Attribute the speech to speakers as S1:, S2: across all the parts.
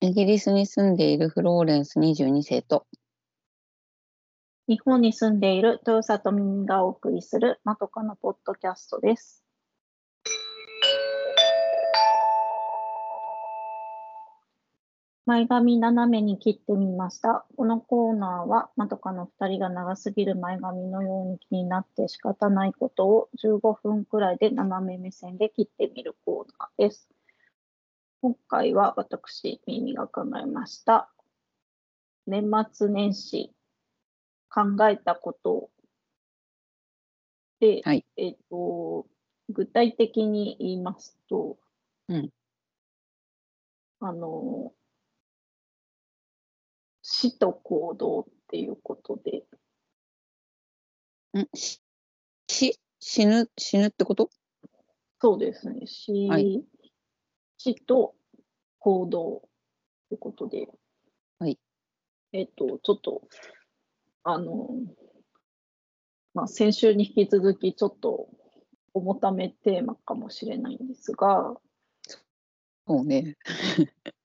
S1: イギリスに住んでいるフローレンス22世と、
S2: 日本に住んでいる豊里美がお送りするまとかのポッドキャストです。前髪斜めに切ってみました。このコーナーは、まとかの2人が長すぎる前髪のように気になって仕方ないことを15分くらいで斜め目線で切ってみるコーナーです。今回は私、耳が考えました。年末年始、考えたことで、
S1: はい。
S2: えっ、と、具体的に言いますと、
S1: うん。
S2: あの、死と行動っていうことで、
S1: ん？しし死ぬ死ぬってこと？
S2: そうですね、死,、
S1: はい
S2: 死と行動ということで、
S1: はい
S2: えっ、と、ちょっと、あの、まあ、先週に引き続き、ちょっと重ためテーマかもしれないんですが、
S1: そうね。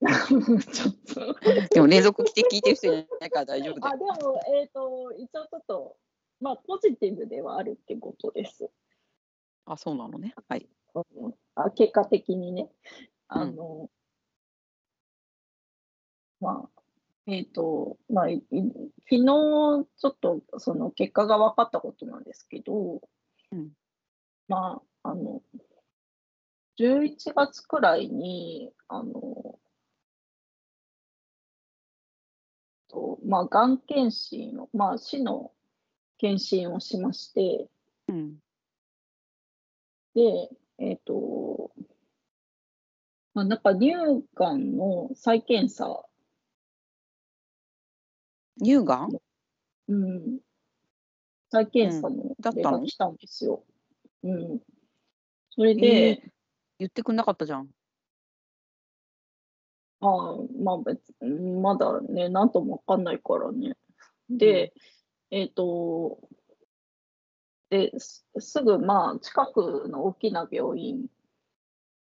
S2: ちょっと。
S1: でも連続して聞いてる人いないから大丈夫だ
S2: あ、
S1: よ。
S2: でも、えっ、と、一応ちょっと、まあ、ポジティブではあるってことです。
S1: あ、そうなのね。はい。
S2: 結果的にね。あの、まあ、えっ、と、まあ、昨日ちょっとその結果が分かったことなんですけど、
S1: うん
S2: まあ、あの、11月くらいに、あの、とまあ、がん検診を、まあ、市の検診をしまして、
S1: うん。
S2: で、えっ、と、まあ、なんか乳がんの再検査、
S1: 乳がん？
S2: うん、再検査の
S1: だった
S2: 来たんですよ。うん。それで、
S1: え言ってくんなかったじゃん。
S2: ああ、まあ別、まだね、なんともわかんないからね。で、えっ、と、で、すすぐ、まあ、近くの大きな病院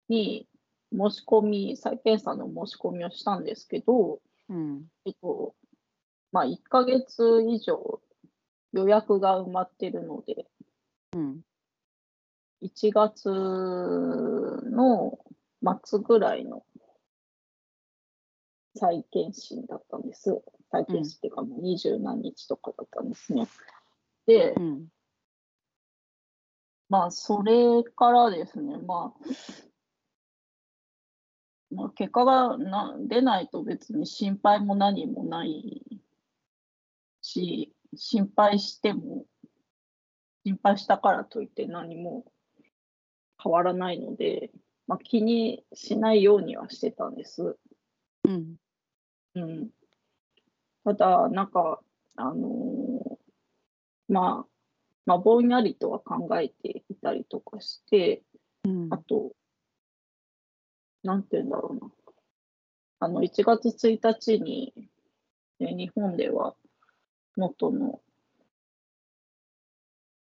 S2: に申し込み、再検査の申し込みをしたんですけど、
S1: うん。
S2: えっと、まあ、1ヶ月以上予約が埋まってるので、
S1: うん。
S2: 1月の末ぐらいの再検診だったんです。再検診っていうか、もう二十何日とかだったんですね。で
S1: う、ん。
S2: まあ、それからですね、まあ、まあ、結果がな出ないと別に心配も何もないし、心配しても、心配したからといって何も変わらないので、まあ、気にしないようにはしてたんです。
S1: うん。
S2: うん、ただ、なんか、あのーまあ、まあ、ぼんやりとは考えていたりとかして、
S1: うん
S2: あ。と、なんて言うんだろうな。あの、1月1日に、ね、日本では能登の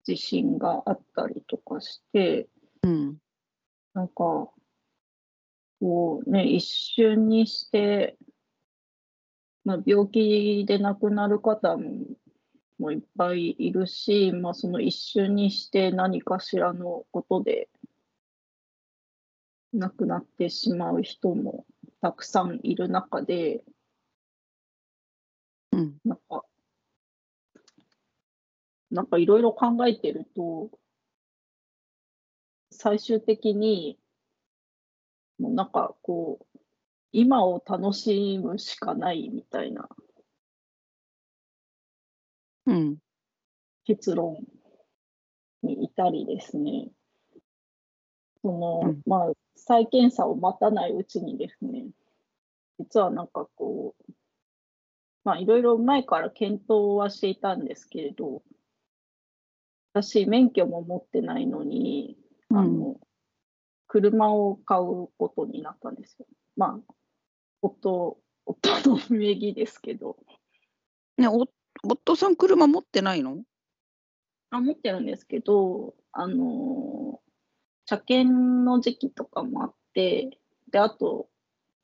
S2: 地震があったりとかして、
S1: うん。
S2: なんか、こうね、一瞬にして、まあ、病気で亡くなる方ももいっぱいいるし、まあ、その一瞬にして何かしらのことで亡くなってしまう人もたくさんいる中で、
S1: うん。
S2: なんか、なんかいろいろ考えてると、最終的に、もうなんかこう、今を楽しむしかないみたいな
S1: うん。
S2: 結論に至りですね。その、
S1: うん。
S2: まあ、再検査を待たないうちにですね、実はなんかこう、まあ、いろいろ前から検討はしていたんですけれど、私、免許も持ってないのに、あの、車を買うことになったんですよ。まあ、夫、夫の名義ですけど、
S1: ね、お夫さん車持ってないの？
S2: あ、持ってるんですけど、あのー車検の時期とかもあって、で、あと、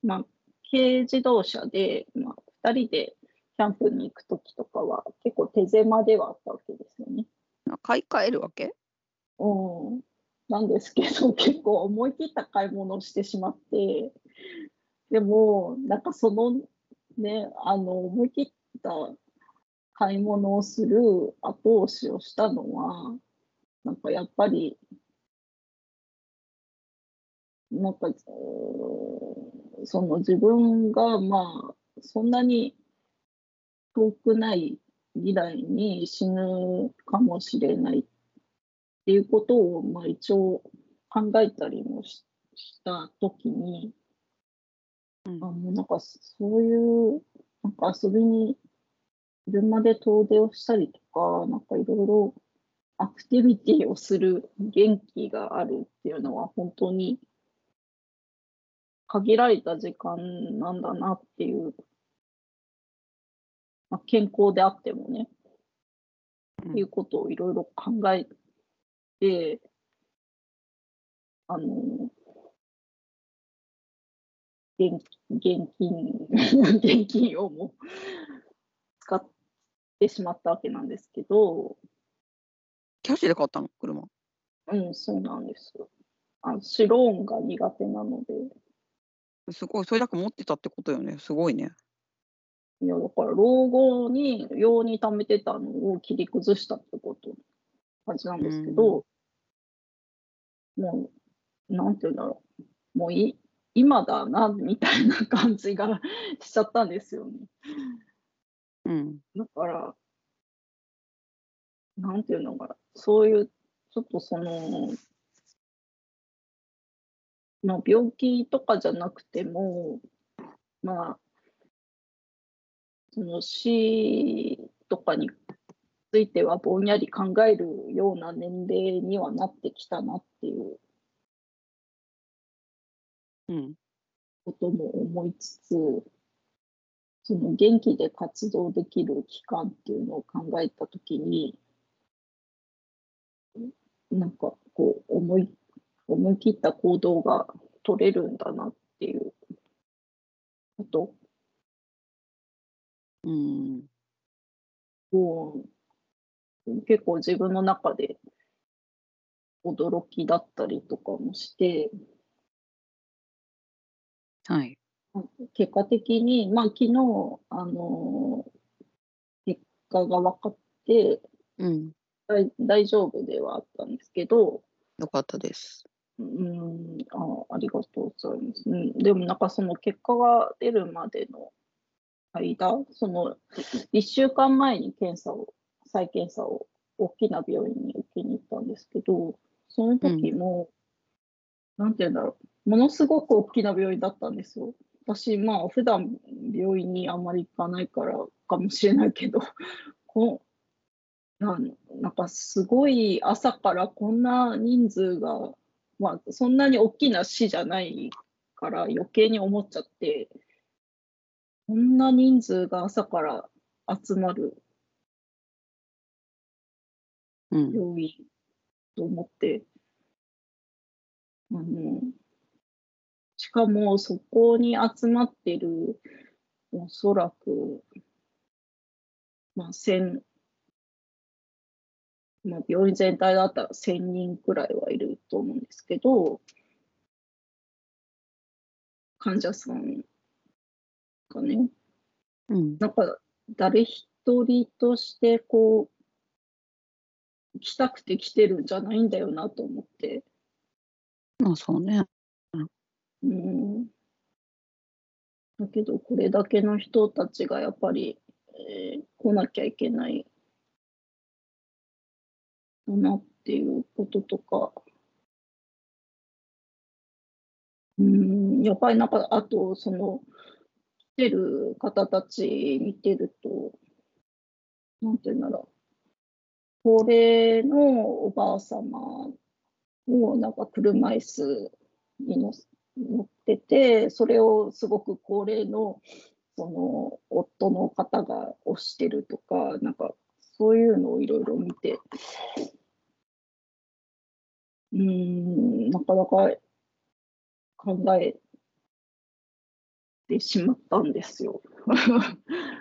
S2: まあ、軽自動車で、まあ、2人でキャンプに行くときとかは、結構手狭ではあったわけですよね。
S1: 買い替えるわけ？
S2: うん。なんですけど、結構思い切った買い物をしてしまって、でも、なんかそのね、あの、思い切った買い物をする後押しをしたのは、なんかやっぱり、なんか、その自分がまあ、そんなに遠くない未来に死ぬかもしれないっていうことを、まあ、一応考えたりもししたときに、
S1: うん。
S2: あもうなんかそういう、なんか遊びに車で遠出をしたりとか、なんかいろいろアクティビティをする元気があるっていうのは本当に限られた時間なんだなっていう、まあ、健康であってもね、いうことをいろいろ考えて、あの、現現金、現金をもう使ってしまったわけなんですけど、
S1: キャッシュで買ったの？車？
S2: うん、そうなんですよ。あ私ローンが苦手なので、
S1: すごい。それだけ持ってたってことよね。すごいね。
S2: いや、だから老後に、用に貯めてたのを切り崩したってこと、感じなんですけど、もう、なんていうんだろう。もうい、今だな、みたいな感じが しちゃったんですよね。
S1: うん。
S2: だから、なんていうのかな、そういう、ちょっとその、まあ、病気とかじゃなくても、まあ、その死とかについてはぼんやり考えるような年齢にはなってきたなっていう
S1: うん。
S2: ことも思いつつ、その元気で活動できる期間っていうのを考えたときに、なんかこう思い、思い切った行動が取れるんだなっていうこと
S1: うん。
S2: を結構自分の中で驚きだったりとかもして、
S1: はい。
S2: 結果的に、まあ昨日、あの結果が分かって
S1: うん。
S2: 大大丈夫ではあったんですけど、
S1: よかったです。
S2: うん、あありがとうございます。うん、でもなんかその結果が出るまでの間、その1週間前に検査を、再検査を大きな病院に受けに行ったんですけど、その時も、なんて言うんだろう、ものすごく大きな病院だったんですよ。私、まあ普段病院にあんまり行かないからかもしれないけど、こうななんかすごい朝からこんな人数がまあ、そんなに大きな市じゃないから余計に思っちゃって、こんな人数が朝から集まる
S1: うん。
S2: 病院と思って、あの、しかもそこに集まってる、おそらく、まあ、千、まあ、病院全体だったら1000人くらいはいると思うんですけど、患者さんがね、
S1: うん。
S2: なんか誰一人としてこう、来たくて来てるんじゃないんだよなと思って、
S1: まあそうね。
S2: うん。だけど、これだけの人たちがやっぱり、えー来なきゃいけないだなっていうこととか、うん、やっぱりなんか、あと、その、来てる方たち見てると、なんていうんだろう、高齢のおばあ様をなんか車椅子に乗せ乗ってて、それをすごく高齢のその夫の方が押してるとか、なんかそういうのをいろいろ見て、うーん、なかなか考えてしまったんですよ。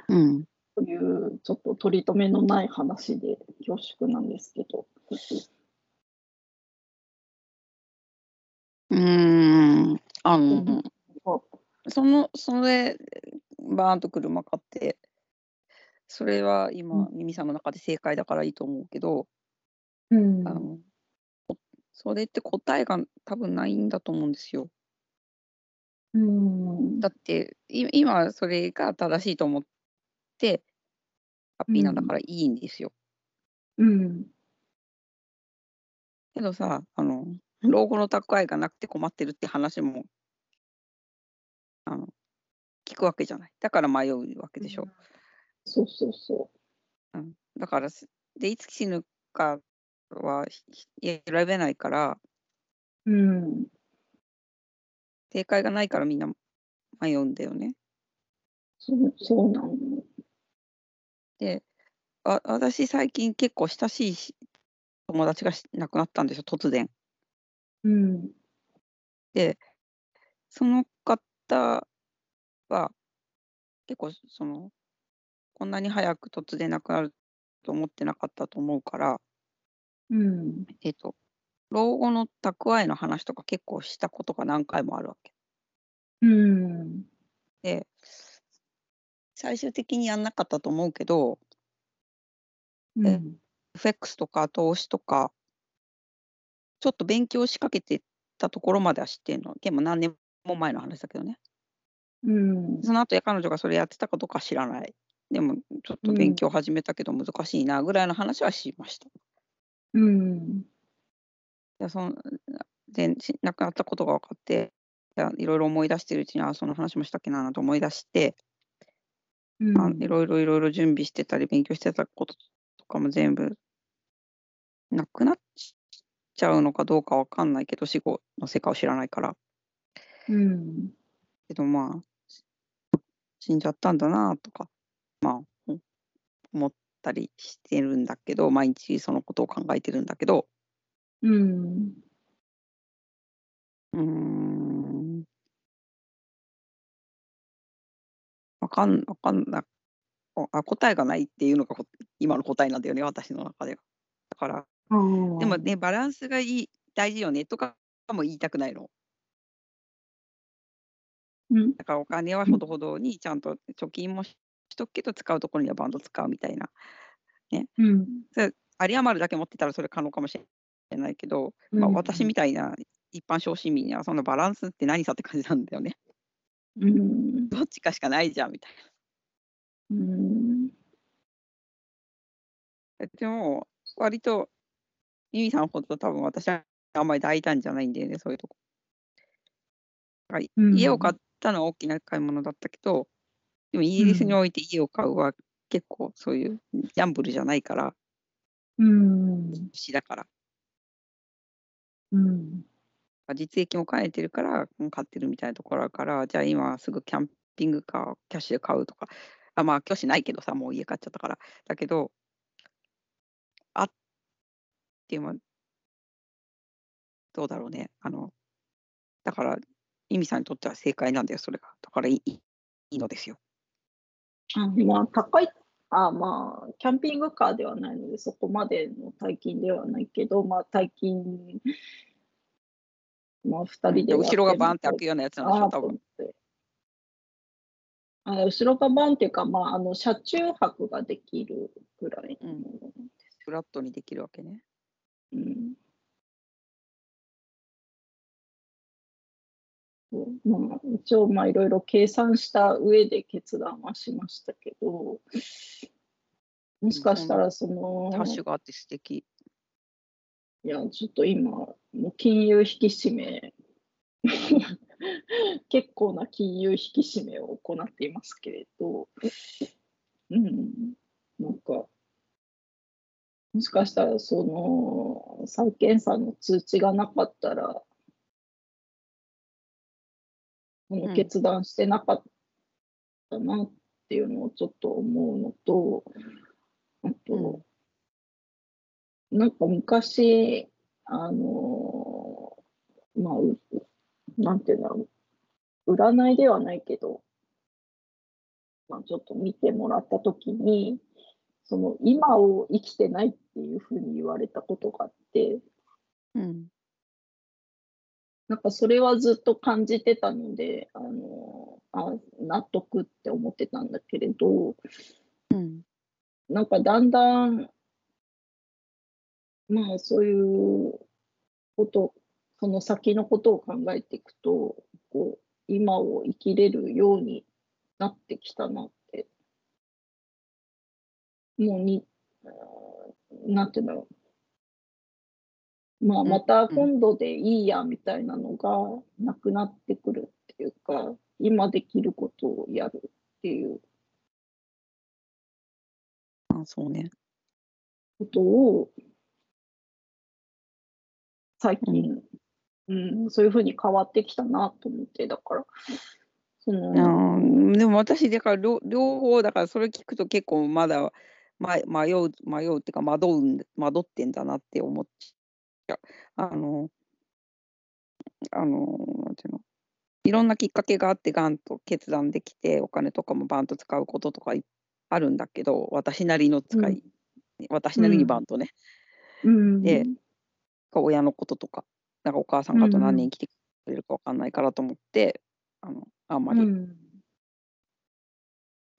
S1: うん。
S2: というちょっと取り留めのない話で恐縮なんですけど。
S1: うーん。あの、
S2: うん
S1: その、それ、バーンと車買って、それは今、ミミさんの中で正解だからいいと思うけど、
S2: うん
S1: あの、こそれって答えが多分ないんだと思うんですよ。
S2: うん
S1: だって、い今それが正しいと思って、ハッピーなんだからいいんですよ。
S2: うん
S1: けどさ、あの、老後の蓄えがなくて困ってるって話も、あの、聞くわけじゃない。だから迷うわけでしょ。
S2: そうそうそ
S1: うん、だからす、で、いつ死ぬかは選べないから、
S2: う。うん
S1: 正解がないからみんな迷うんだよね。
S2: そうそうなの。
S1: で、あ私最近結構親しいし友達がし亡くなったんですよ、突然。
S2: うん
S1: で、その方は結構その、こんなに早く突然亡くなると思ってなかったと思うから、
S2: うん
S1: えっと、老後の蓄えの話とか結構したことが何回もあるわけ。
S2: うん
S1: で、最終的にやんなかったと思うけど、
S2: うん、
S1: FX とか投資とか、ちょっと勉強しかけてたところまでは知ってんの。でも何年も前の話だけどね。
S2: うん
S1: その後彼女がそれやってたかどうかは知らない。でも、ちょっと勉強始めたけど難しいなぐらいの話はしました。
S2: うん。
S1: でそのでし亡くなったことが分かって、いやいろいろ思い出してるうちに、あその話もしたっけななんて思い出して、
S2: うん。
S1: あいろいろいろいろ準備してたり勉強してたこととかも全部なくなっちゃうのかどうかわかんないけど死後の世界を知らないから。
S2: うん。
S1: けどまあ死んじゃったんだなとかまあほ思ったりしてるんだけど毎日そのことを考えてるんだけど。
S2: うん。
S1: うーん。わかんわかんなあ答えがないっていうのがこ今の答えなんだよね私の中では。だから
S2: うん。
S1: でもね、バランスがいい、大事よねとかも言いたくないの。
S2: うん。
S1: だからお金はほどほどにちゃんと貯金もししとくけど、使うところにはバンド使うみたいな。
S2: うん
S1: 有り余るだけ持ってたらそれ可能かもしれないけど、まあ、
S2: うん
S1: 私みたいな一般小市民にはそのバランスって何さって感じなんだよね。
S2: うん
S1: どっちかしかないじゃんみたい
S2: うん
S1: な。でも、割と、ミミさんほど多分私はあんまり大胆じゃないんだよね、そういうとこ。家を買ったのは大きな買い物だったけど、でもイギリスにおいて家を買うは結構そういうギャンブルじゃないから、
S2: うん
S1: 死だから、
S2: うん
S1: 実益も兼ねてるからうん買ってるみたいなところだから、じゃあ今すぐキャンピングカーをキャッシュで買うとか、あまあ、キャッシュないけどさ、もう家買っちゃったから。だけど、あっていうのは、どうだろうね。あの、だから、イミさんにとっては正解なんだよ、それが。だからいいいいのですよ。
S2: あまあ、高い、あまあ、キャンピングカーではないので、そこまでの大金ではないけど、まあ、大金、まあ、二人で
S1: 後ろがバーンって開くようなやつなんでしょ、多分。
S2: あ後ろがバーンっていうか、まあ、あの車中泊ができるぐらいのものなん。
S1: フラットにできるわけね。
S2: うんまあ、一応、まあ、いろいろ計算した上で決断はしましたけど、もしかしたら、その、
S1: ハッシュがあって素敵。
S2: いや、ちょっと今、もう金融引き締め、結構な金融引き締めを行っていますけれど、うん、なんか、もしかしたら、その、債券さんの通知がなかったら、の決断してなかったなっていうのをちょっと思うのと、あと、なんか昔、あのまあ、うなんていうんだろう、占いではないけど、かちょっと見てもらったときに、その今を生きてないっていうふうに言われたことがあって、
S1: うん。
S2: なんかそれはずっと感じてたので、あの、あ、納得って思ってたんだけれど、
S1: うん。
S2: なんかだんだん、まあそういうこと、その先のことを考えていくと、こう、今を生きれるようになってきたなって。もうに、なんていうんだろう。まあ
S1: うん。
S2: また今度でいいやみたいなのがなくなってくるっていうか、今できることをやるっていう。
S1: あ、そうね。
S2: ことを最近、うん、そういうふうに変わってきたなと思って、だから、その、
S1: うん、でも私、だから両両方、だからそれ聞くと結構まだ、ま、迷う、迷うっていうか、惑うん惑ってんだなって思っちゃう。あの、あの、なんていうの、いろんなきっかけがあって、ガンと決断できて、お金とかもバンと使うこととかいあるんだけど、私なりの使い、私なりにバンとね、
S2: うん、
S1: で親のこととか、なんかお母さんがあと何年生きてくれるかわかんないからと思って、あの、あんまり
S2: うん、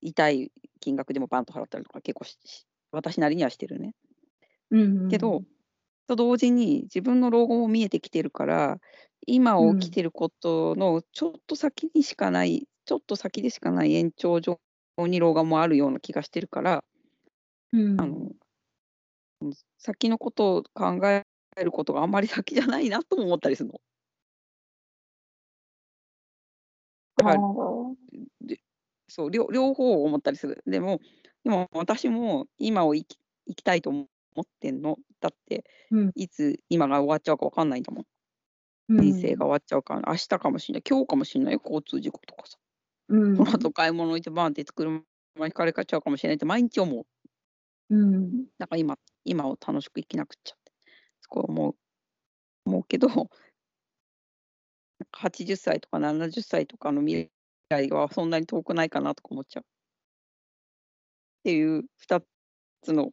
S1: 痛い金額でもバンと払ったりとか結構私なりにはしてるね。
S2: うん、
S1: けど、と同時に自分の老後も見えてきてるから、今を生きてることのちょっと先にしかない、ちょっと先でしかない延長上に老後もあるような気がしてるから、
S2: うん、
S1: あの、うん先のことを考えることがあんまり先じゃないなとも思ったりするの。だかそう両両方思ったりする。でも、でも私も今を生き生きたいと思ってんの。だって、
S2: うん
S1: いつ今が終わっちゃうか分かんないんだもん。
S2: うん
S1: 人生が終わっちゃうから、明日かもしれない、今日かもしれないよ、交通事故とかさ。
S2: うん
S1: この後買い物行ってバーンって車にひかれかっちゃうかもしれないって毎日思う。
S2: うん、
S1: だから今、今を楽しく生きなくっちゃって、すごい思う。思うけど、なんか80歳とか70歳とかの未来はそんなに遠くないかなとか思っちゃう。っていう2つの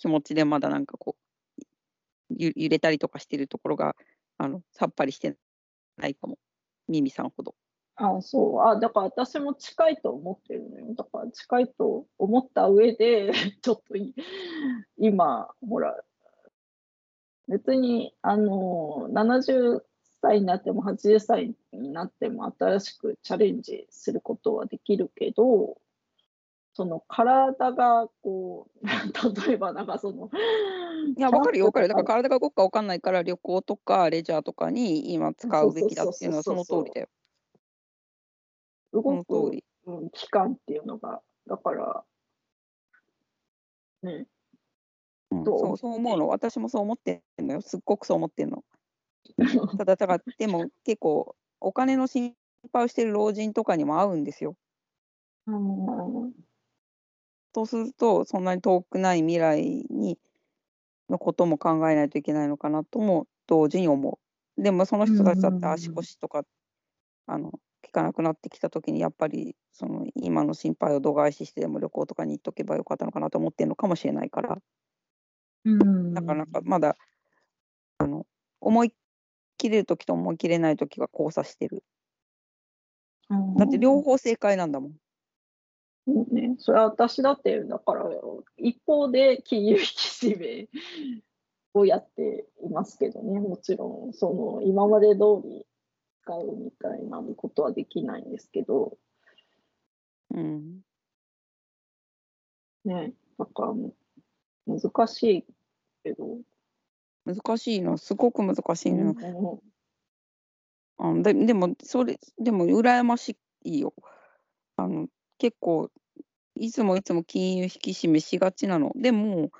S1: 気持ちでまだなんかこう、揺れたりとかしてるところが、あの、さっぱりしてないかも。ミミさんほど。
S2: あ、そう。あ、だから私も近いと思ってるのよ。だから近いと思った上で、ちょっと今、ほら、別に、あの、70歳になっても80歳になっても新しくチャレンジすることはできるけど、その体がこう、例えばなんかその、
S1: いや、わかるよ、わかる。だから体が動くかわかんないから、旅行とかレジャーとかに今使うべきだっていうのはその通りだよ。そ
S2: 動
S1: の
S2: く
S1: 通り。
S2: うん、期間っていうのが、だから、ね、
S1: うん、そう、そう思うの。私もそう思ってんのよ。すっごくそう思ってんの。ただ、だから、でも結構、お金の心配をしてる老人とかにも合うんですよ。
S2: うん
S1: そうすると、そんなに遠くない未来に、のことも考えないといけないのかなとも同時に思う。でも、その人たちだって足腰とか、あの、効かなくなってきたときに、やっぱり、その、今の心配を度外視してでも旅行とかに行っとけばよかったのかなと思ってるのかもしれないから。
S2: うん
S1: だからなんかまだ、あの、思い切れるときと思い切れないときが交差してる。だって両方正解なんだもん。
S2: そうね、それは私だって、だから、一方で金融引き締めをやっていますけどね、もちろん、その、今まで通り使うみたいなことはできないんですけど、
S1: うん。
S2: ね、だから、難しいけど、
S1: 難しいの、すごく難しいの。
S2: うん
S1: ででも、それ、でも、羨ましいよ。あの、結構、いつもいつも金融引き締めしがちなの。でも、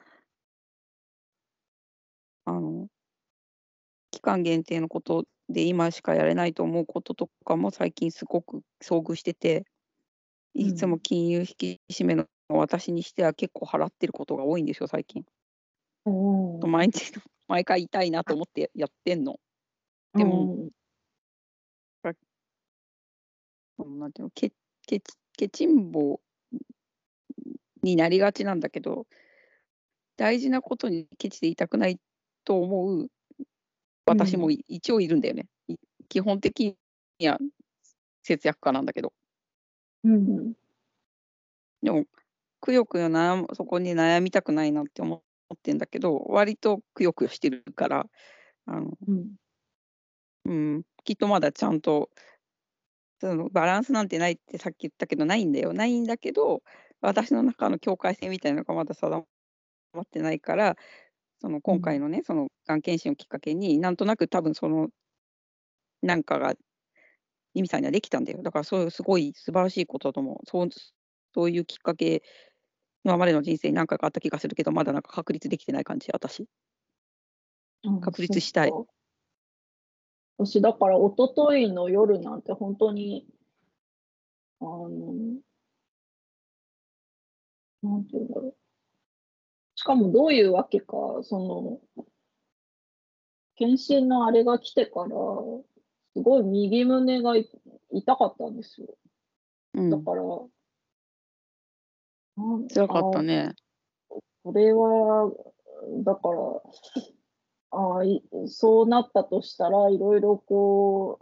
S1: あの、期間限定のことで今しかやれないと思うこととかも最近すごく遭遇してて、いつも金融引き締めの私にしては結構払ってることが多いんですよ、最近。
S2: うん
S1: 毎日、毎回痛いなと思ってやってんの。でもなんていうの、け、けち、けちんぼになりがちなんだけど、大事なことにケチでいたくないと思う私もい一応いるんだよね。い基本的には節約家なんだけど。
S2: うん。
S1: でも、くよくよ悩むそこに悩みたくないなって思ってんだけど、割とくよくよしてるから、あの
S2: うん。
S1: うん、きっとまだちゃんと、そのバランスなんてないってさっき言ったけど、ないんだよ。ないんだけど、私の中の境界線みたいなのがまだ定まってないから、その今回のね、そのがん検診をきっかけに、なんとなく多分その、なんかが、ミミさんにはできたんだよ。だからそういうすごい素晴らしいことだと思う。そうそういうきっかけ、今までの人生に何回かあった気がするけど、まだなんか確立できてない感じ、私。
S2: うん
S1: 確立したい
S2: 私、だから、一昨日の夜なんて本当に、あの、なんていうんだろう。しかもどういうわけか、その、検診のあれが来てから、すごい右胸がい痛かったんですよ。
S1: うん。
S2: だから、
S1: 辛かった
S2: あ
S1: ね。
S2: これは、だから、あそうなったとしたらいろいろこ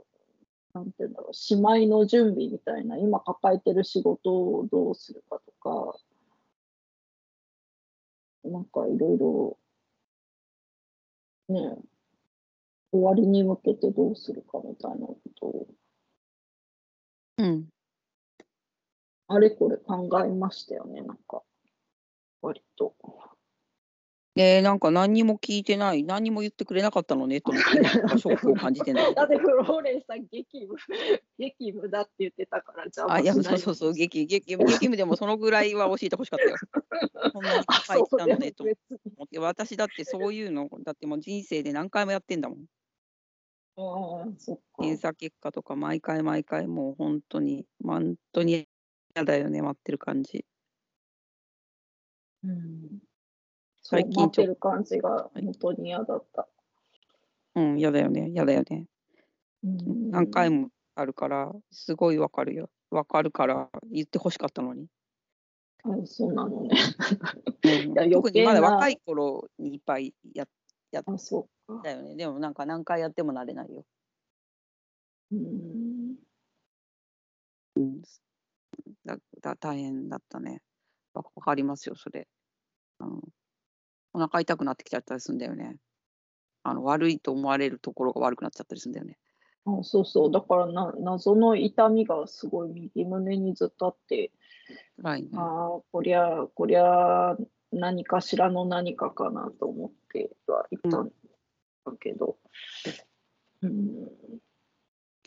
S2: う、なんていうんだろう、しまいの準備みたいな、今抱えてる仕事をどうするかとか、なんかいろいろ、ね、終わりに向けてどうするかみたいなことを、
S1: うん。
S2: あれこれ考えましたよね、なんか、割と。
S1: えー、なんか何にも聞いてない、何にも言ってくれなかったのねと思って、なんかショックを感じてんだけど。
S2: だってフローレンさん激務、激務だって言ってたから、じゃあ、
S1: あ、いや、そうそうそう、激、激、激務でもそのぐらいは教えてほしかったよ。こんなに
S2: あ、
S1: 書いて
S2: そうでも
S1: たのねと。思って、私だってそういうの、だってもう人生で何回もやってんだもん。
S2: ああ、そっか。
S1: 検査結果とか毎回毎回もう本当に、本当に嫌だよね、待ってる感じ。
S2: うん。
S1: 最近ちょ
S2: 待ってる感じが本当に嫌だった。
S1: うん、嫌だよね、嫌だよね。
S2: うん
S1: 何回もあるから、すごいわかるよ。わかるから言ってほしかったのに。
S2: あそうなのね。
S1: 特にまだ若い頃にいっぱいやっ
S2: あ、そうか。
S1: たよね。でもなんか何回やっても慣れないよ。
S2: うん。
S1: うん、だだ大変だったね。わわかりますよ、それ。あのお腹痛くなってきちゃったりするんだよね。あの悪いと思われるところが悪くなっちゃったりするんだよね。
S2: あ、そうそう。だからな、謎の痛みがすごい右胸にずっとあって、
S1: 辛いね。
S2: ああ、こりゃ、こりゃ、何かしらの何かかなと思ってはいたんだけど、うん。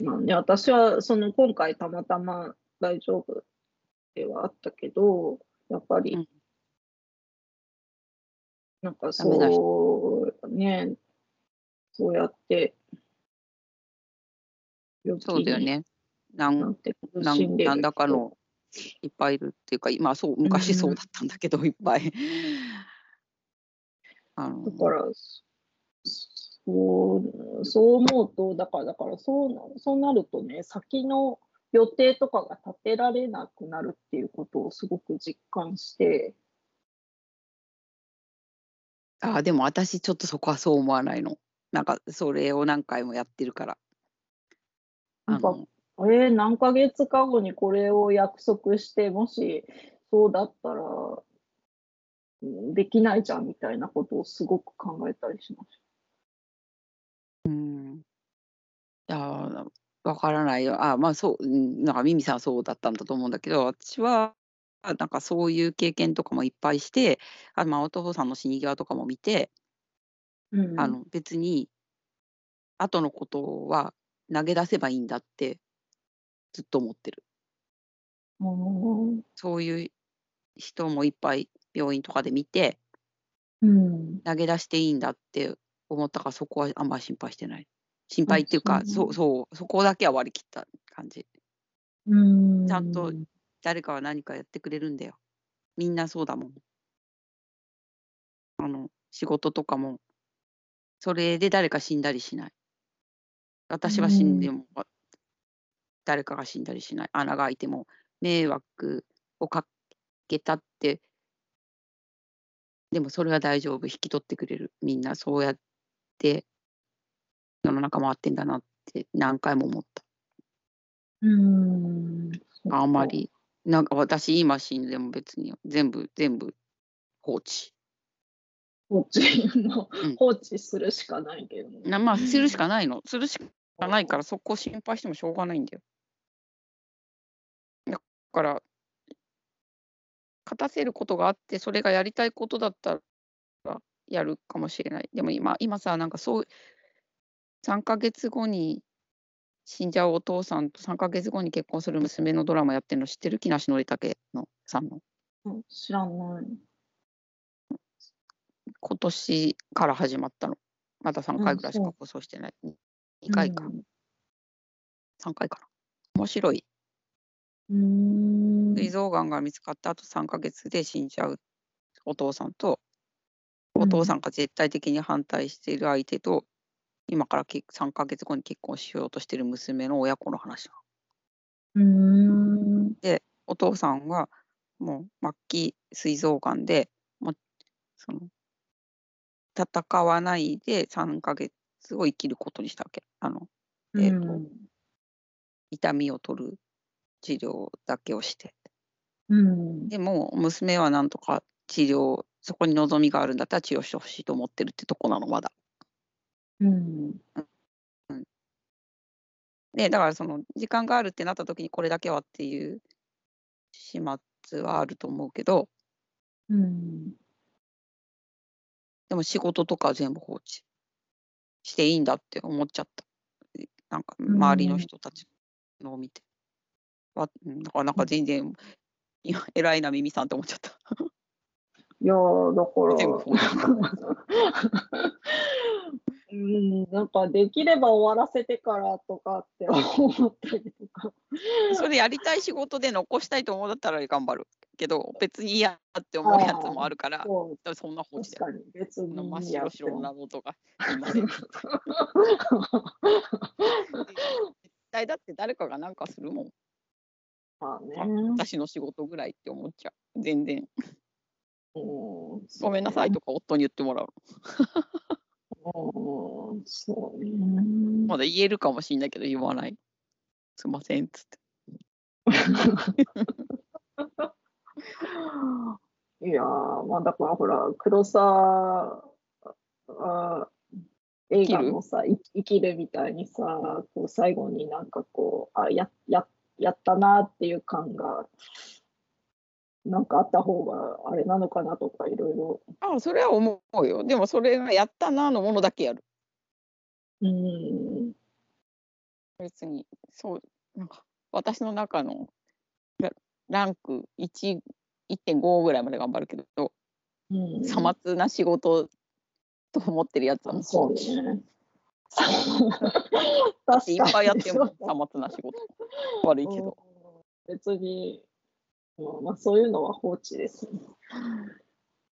S2: まあね、私は、その、今回たまたま大丈夫ではあったけど、やっぱり、
S1: うん
S2: なんかそう、ね、そうやって、
S1: そうだよね。な
S2: なん
S1: な
S2: しん
S1: なんだか
S2: 人
S1: のいっぱいいるっていうか、まあそう、昔そうだったんだけど、いっぱい。あの
S2: だから、そう、そう思うと、だから、だからそうな、そうなるとね、先の予定とかが立てられなくなるっていうことをすごく実感して、
S1: ああ、でも私ちょっとそこはそう思わないの。なんかそれを何回もやってるから。あ
S2: なんか
S1: の
S2: えー何ヶ月か後にこれを約束して、もしそうだったら、うんできないじゃんみたいなことをすごく考えたりしまし
S1: うん。いやー、わからないよ。あまあそう、うんなんかミミさんはそうだったんだと思うんだけど、私は、なんかそういう経験とかもいっぱいして、あまあ、お父さんの死に際とかも見て、
S2: た。うん、
S1: あの別に、後のことは投げ出せばいいんだって、ずっと思ってる。
S2: うん
S1: そういう人もいっぱい病院とかで見て、
S2: うん。
S1: 投げ出していいんだって思ったから、そこはあんまり心配してない。心配っていうか、
S2: そう
S1: そう、そこだけは割り切った感じ。
S2: うん。
S1: ちゃんと誰かは何かやってくれるんだよ。みんなそうだもん。あの、仕事とかも、それで誰か死んだりしない。私は死んでも、誰かが死んだりしない。穴が開いても、迷惑をかけたってでもそれは大丈夫、引き取ってくれる。みんなそうやって世の中回ってんだなって何回も思った。
S2: うーん。
S1: あんま。り、なんか私今死んでも別に全部、全部放置。
S2: 放置、も放置するしかないけどね。
S1: なまあ、するしかないの。するしかないから、そこ心配してもしょうがないんだよ。だから、勝たせることがあって、それがやりたいことだったらやるかもしれない。でも今、今さ、なんかそう、3ヶ月後に死んじゃうお父さんと3ヶ月後に結婚する娘のドラマやってるの知ってる木梨憲武のさんの？
S2: うん知らない。
S1: 今年から始まったの。まだ3回ぐらいしか放送してない。2回か、
S2: うん
S1: 3回かな。面白い。
S2: うーん。
S1: 膵臓がんが見つかった後3ヶ月で死んじゃうお父さんと、
S2: うん
S1: お父さんが絶対的に反対している相手と、今からけ3ヶ月後に結婚しようとしている娘の親子の話なの
S2: うーん。
S1: お父さんはもう末期膵臓がんで、もうその戦わないで3ヶ月を生きることにしたわけ。あのえーと
S2: うん
S1: 痛みを取る治療だけをして。
S2: うん。
S1: でも娘はなんとか治療、そこに望みがあるんだったら治療してほしいと思ってるってとこなの、まだ。
S2: うん。
S1: で、だからその時間があるってなった時にこれだけはっていう始末はあると思うけど、
S2: うん。
S1: でも仕事とかは全部放置していいんだって思っちゃった。なんか周りの人たちのを見て。わうんだからなんか全然、いや偉いな、ミミさんって思っちゃった。
S2: いやー、だから、
S1: 全部放置。
S2: うん、なんかできれば終わらせてからとかって思ったりとか。
S1: それやりたい仕事で残したいと思うんだったら頑張る。けど、別に嫌って思うやつもあるから、
S2: そう
S1: そんな放置だよ。
S2: 別
S1: そんな真っ白白の
S2: も。
S1: 謎とか、すいません。絶対だって誰かがなんかするもん。
S2: まあね。
S1: 私の仕事ぐらいって思っちゃう。全然。
S2: うん
S1: ごめんなさいとか夫に言ってもらう。
S2: うんそうね。
S1: まだ言えるかもしれないけど言わない。すいませんっつって。
S2: いやー、まあだからほら、黒沢あ映画のさ、い生きるみたいにさ、こう最後になんかこう、あ、や、や、やったなっていう感が、なんかあった方があれなのかなとかいろいろ。
S1: ああ、それは思うよ。でもそれがやったなのものだけやる。
S2: うん。
S1: 別に、そう、なんか私の中のラランク1、1.5ぐらいまで頑張るけど、
S2: うん、
S1: さまつな仕事と思ってるやつはもう
S2: そう
S1: 放置
S2: ね。
S1: だっていっぱいやってもさまつな仕事。悪いけど。
S2: うん別に、まあ、まあそういうのは放置ですね。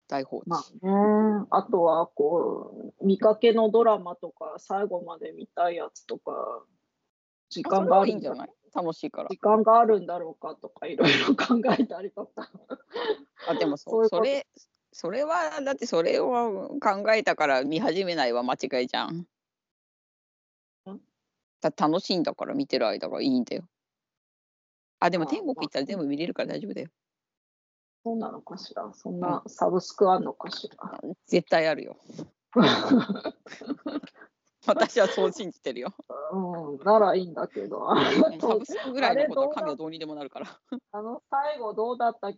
S1: 大放置。
S2: まあね、あとはこう見かけのドラマとか最後まで見たいやつとか時間があるん
S1: じゃない？楽しいから。
S2: 時間があるんだろうかとかいろいろ考えたりとか。
S1: あでも
S2: そいう
S1: そううそれそれはだってそれを考えたから見始めないは間違いじゃん。だ楽しいんだから見てる間がいいんだよ。あでも
S2: まあ
S1: 天国行ったら全部見れるから大丈夫だよ。
S2: そうなのかしら？そんなサブスクあんのかしら、
S1: 絶対あるよ。私はそう信じてるよ。
S2: うん、ならいいんだけど。
S1: サブスクぐらいのことは神はどうにでもなるから。
S2: あの最後どうだったっ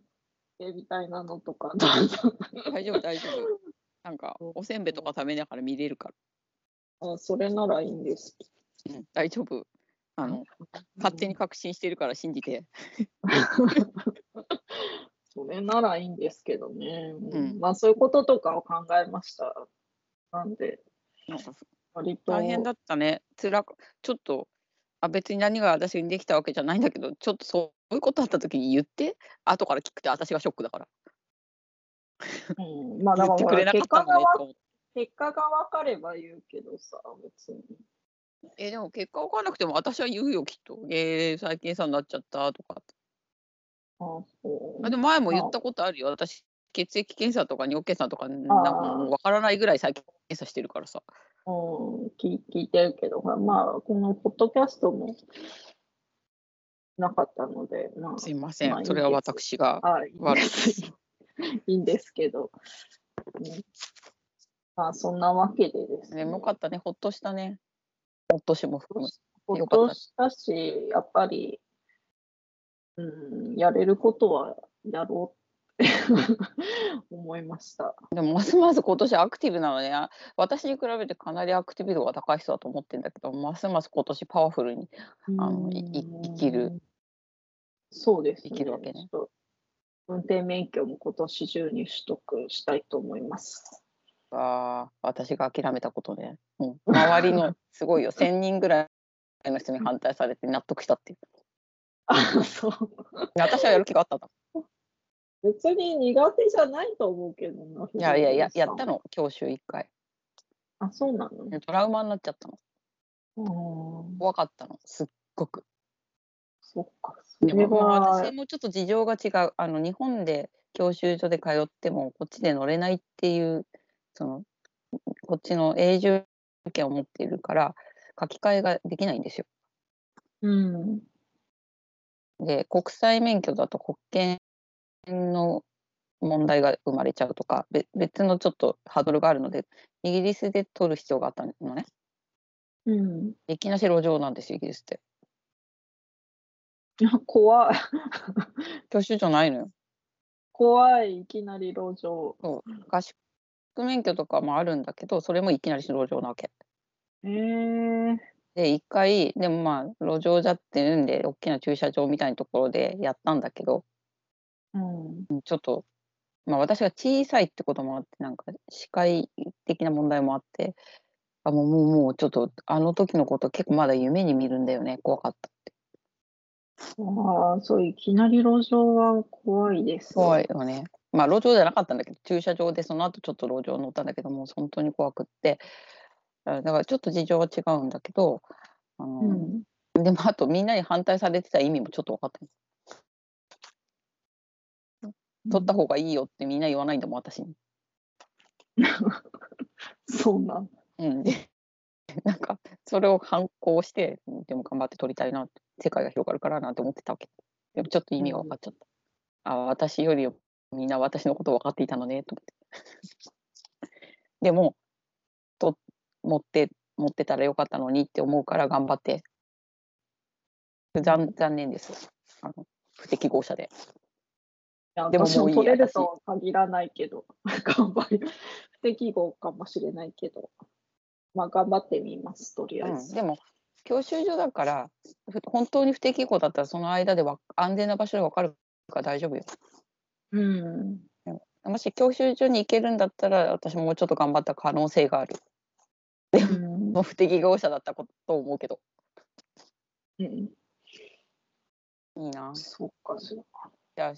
S2: け？みたいなのとか。
S1: 大丈夫大丈夫。なんかおせんべいとか食べながら見れるか
S2: あそれならいいんです。
S1: ら。うん、大丈夫。あの勝手に確信してるから信じて。
S2: それならいいんですけどね。
S1: うん
S2: まあそういうこととかを考えました。なんで、
S1: なんか
S2: 割と。
S1: 大変だったね。つらくちょっとあ別に何が私にできたわけじゃないんだけど、ちょっとそういうことあった時に言って、後から聞くと私がショックだから。
S2: うん、まあだ
S1: 言
S2: から。結果が分かれば言うけどさ、別に。
S1: えでも結果分からなくても私は言うよきっと。えー、最近さになっちゃったとか。
S2: あそう。
S1: あでも前も言ったことあるよ。私血液検査とか尿検査とかなんかもうわからないぐらい最近検査してるからさ。
S2: うん、聞聞いてるけど、まあまあ、このポッドキャストもなかったので、まあ、
S1: すいません、
S2: まあいい
S1: それは私が
S2: はい、
S1: 悪い
S2: いいです。いいんですけど、うん。まあ、そんなわけでですね、
S1: 眠かったね、ほっとしたね。ほっとしも含む。
S2: ほっとしたし、やっぱり、うん、やれることはやろうって 思いました。
S1: でもますます今年アクティブなのね。あ私に比べてかなりアクティブ度が高い人だと思ってるんだけど、ますます今年パワフルに。あの生きる。
S2: そうですね。
S1: 生きるわけね
S2: 運転免許も今年中に取得したいと思います。
S1: ああ、私が諦めたことね。もう周りのすごいよ、1000人ぐらいの人に反対されて納得したっていう。
S2: あ、そう。
S1: 私はやる気があったんだ。
S2: 別に苦手じゃないと思うけどな。
S1: いやいやいや、やった。の、教習1回。
S2: あ、そうなの？
S1: トラウマになっちゃったの。
S2: うん
S1: 怖かったの、すっごく。
S2: そっか。それ
S1: でも、私、もちょっと事情が違う。あの日本で教習所で通っても、こっちで乗れないっていう、そのこっちの永住権を持っているから、書き換えができないんですよ。
S2: うん。
S1: で、国際免許だと国権の問題が生まれちゃうとか、べ別のちょっとハードルがあるので、イギリスで取る必要があったのね。
S2: うん。
S1: いきなし路上なんですよ、イギリスって。
S2: いや怖い。
S1: 教習所ないのよ。
S2: 怖い。いきなり路上。
S1: 合宿免許とかもあるんだけど、それもいきなり路上なわけ。
S2: えー。
S1: で、一回、でもまあ、路上じゃっていうんで、大きな駐車場みたいなところでやったんだけど、
S2: うん。
S1: うんちょっと、まあ私が小さいってこともあって、なんか視界的な問題もあって、あもう、もう、もうちょっと、あの時のこと結構まだ夢に見るんだよね、怖かったって。
S2: ああ、そう、いきなり路上は怖いです。
S1: 怖いよね。まあ路上じゃなかったんだけど、駐車場でその後ちょっと路上乗ったんだけど、もう本当に怖くって、あだからちょっと事情は違うんだけど、あの
S2: うん。
S1: でもあとみんなに反対されてた意味もちょっと分かった。取った方がいいよってみんな言わないんだもん、私に。
S2: そうなん。
S1: うん、で なんかそれを反抗して、でも頑張って取りたいな世界が広がるからなって思ってたわけ。でもちょっと意味が分かっちゃった。あ私よりみんな私のこと分かっていたのねと思って。でもと持って持ってたらよかったのにって思うから頑張って。残残念です。あの不適合者で。でももういい
S2: 私も取れる
S1: 私
S2: とは限らないけど、頑張り、不適合かもしれないけど、まあ頑張ってみます、とりあえ
S1: うん、
S2: ず。
S1: でも教習所だからふ本当に不適合だったらその間でわ安全な場所で分かるから大丈夫よ。
S2: うん。
S1: もし教習所に行けるんだったら私ももうちょっと頑張った可能性がある。
S2: うん
S1: もう不適合者だったこと思うけど
S2: うん、
S1: いいな。
S2: そうか、そうか。
S1: じゃ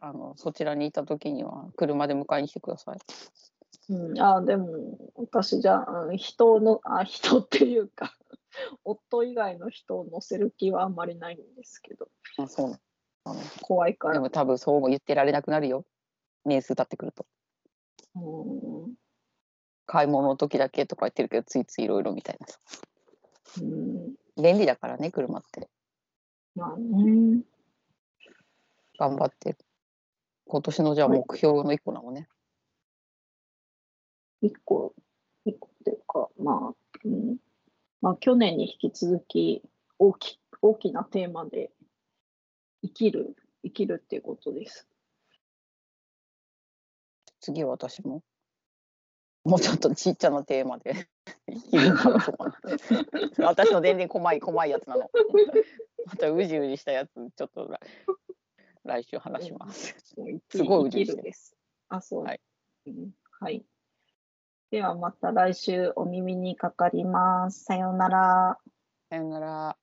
S1: ああのそちらにいた時には車で迎えに来てください。
S2: うん、あでも、私じゃあ、うん人の、あ、人っていうか、夫以外の人を乗せる気はあんまりないんですけど、
S1: あそうなあの
S2: 怖いから。
S1: でも多分そうも言ってられなくなるよ。年数経ってくると。
S2: うん
S1: 買い物の時だけとか言ってるけどついついいろいろみたいなさ。
S2: うん、
S1: 便利だからね車って。
S2: まあね。
S1: 頑張って。今年のじゃあ
S2: はい
S1: 目標の一個なのね。
S2: 一個、一個っていうか、まあ、うん、まあ、去年に引き続き大き、大きなテーマで生きる、生きるっていうことです。
S1: 次は私も。もうちょっとちっちゃなテーマで。私の全然細い細いやつなの。またうじうじしたやつちょっと来来週話します。すごいうじうじ
S2: です。あ、そう。
S1: はい
S2: うんはい。ではまた来週お耳にかかります。さようなら。
S1: さよなら。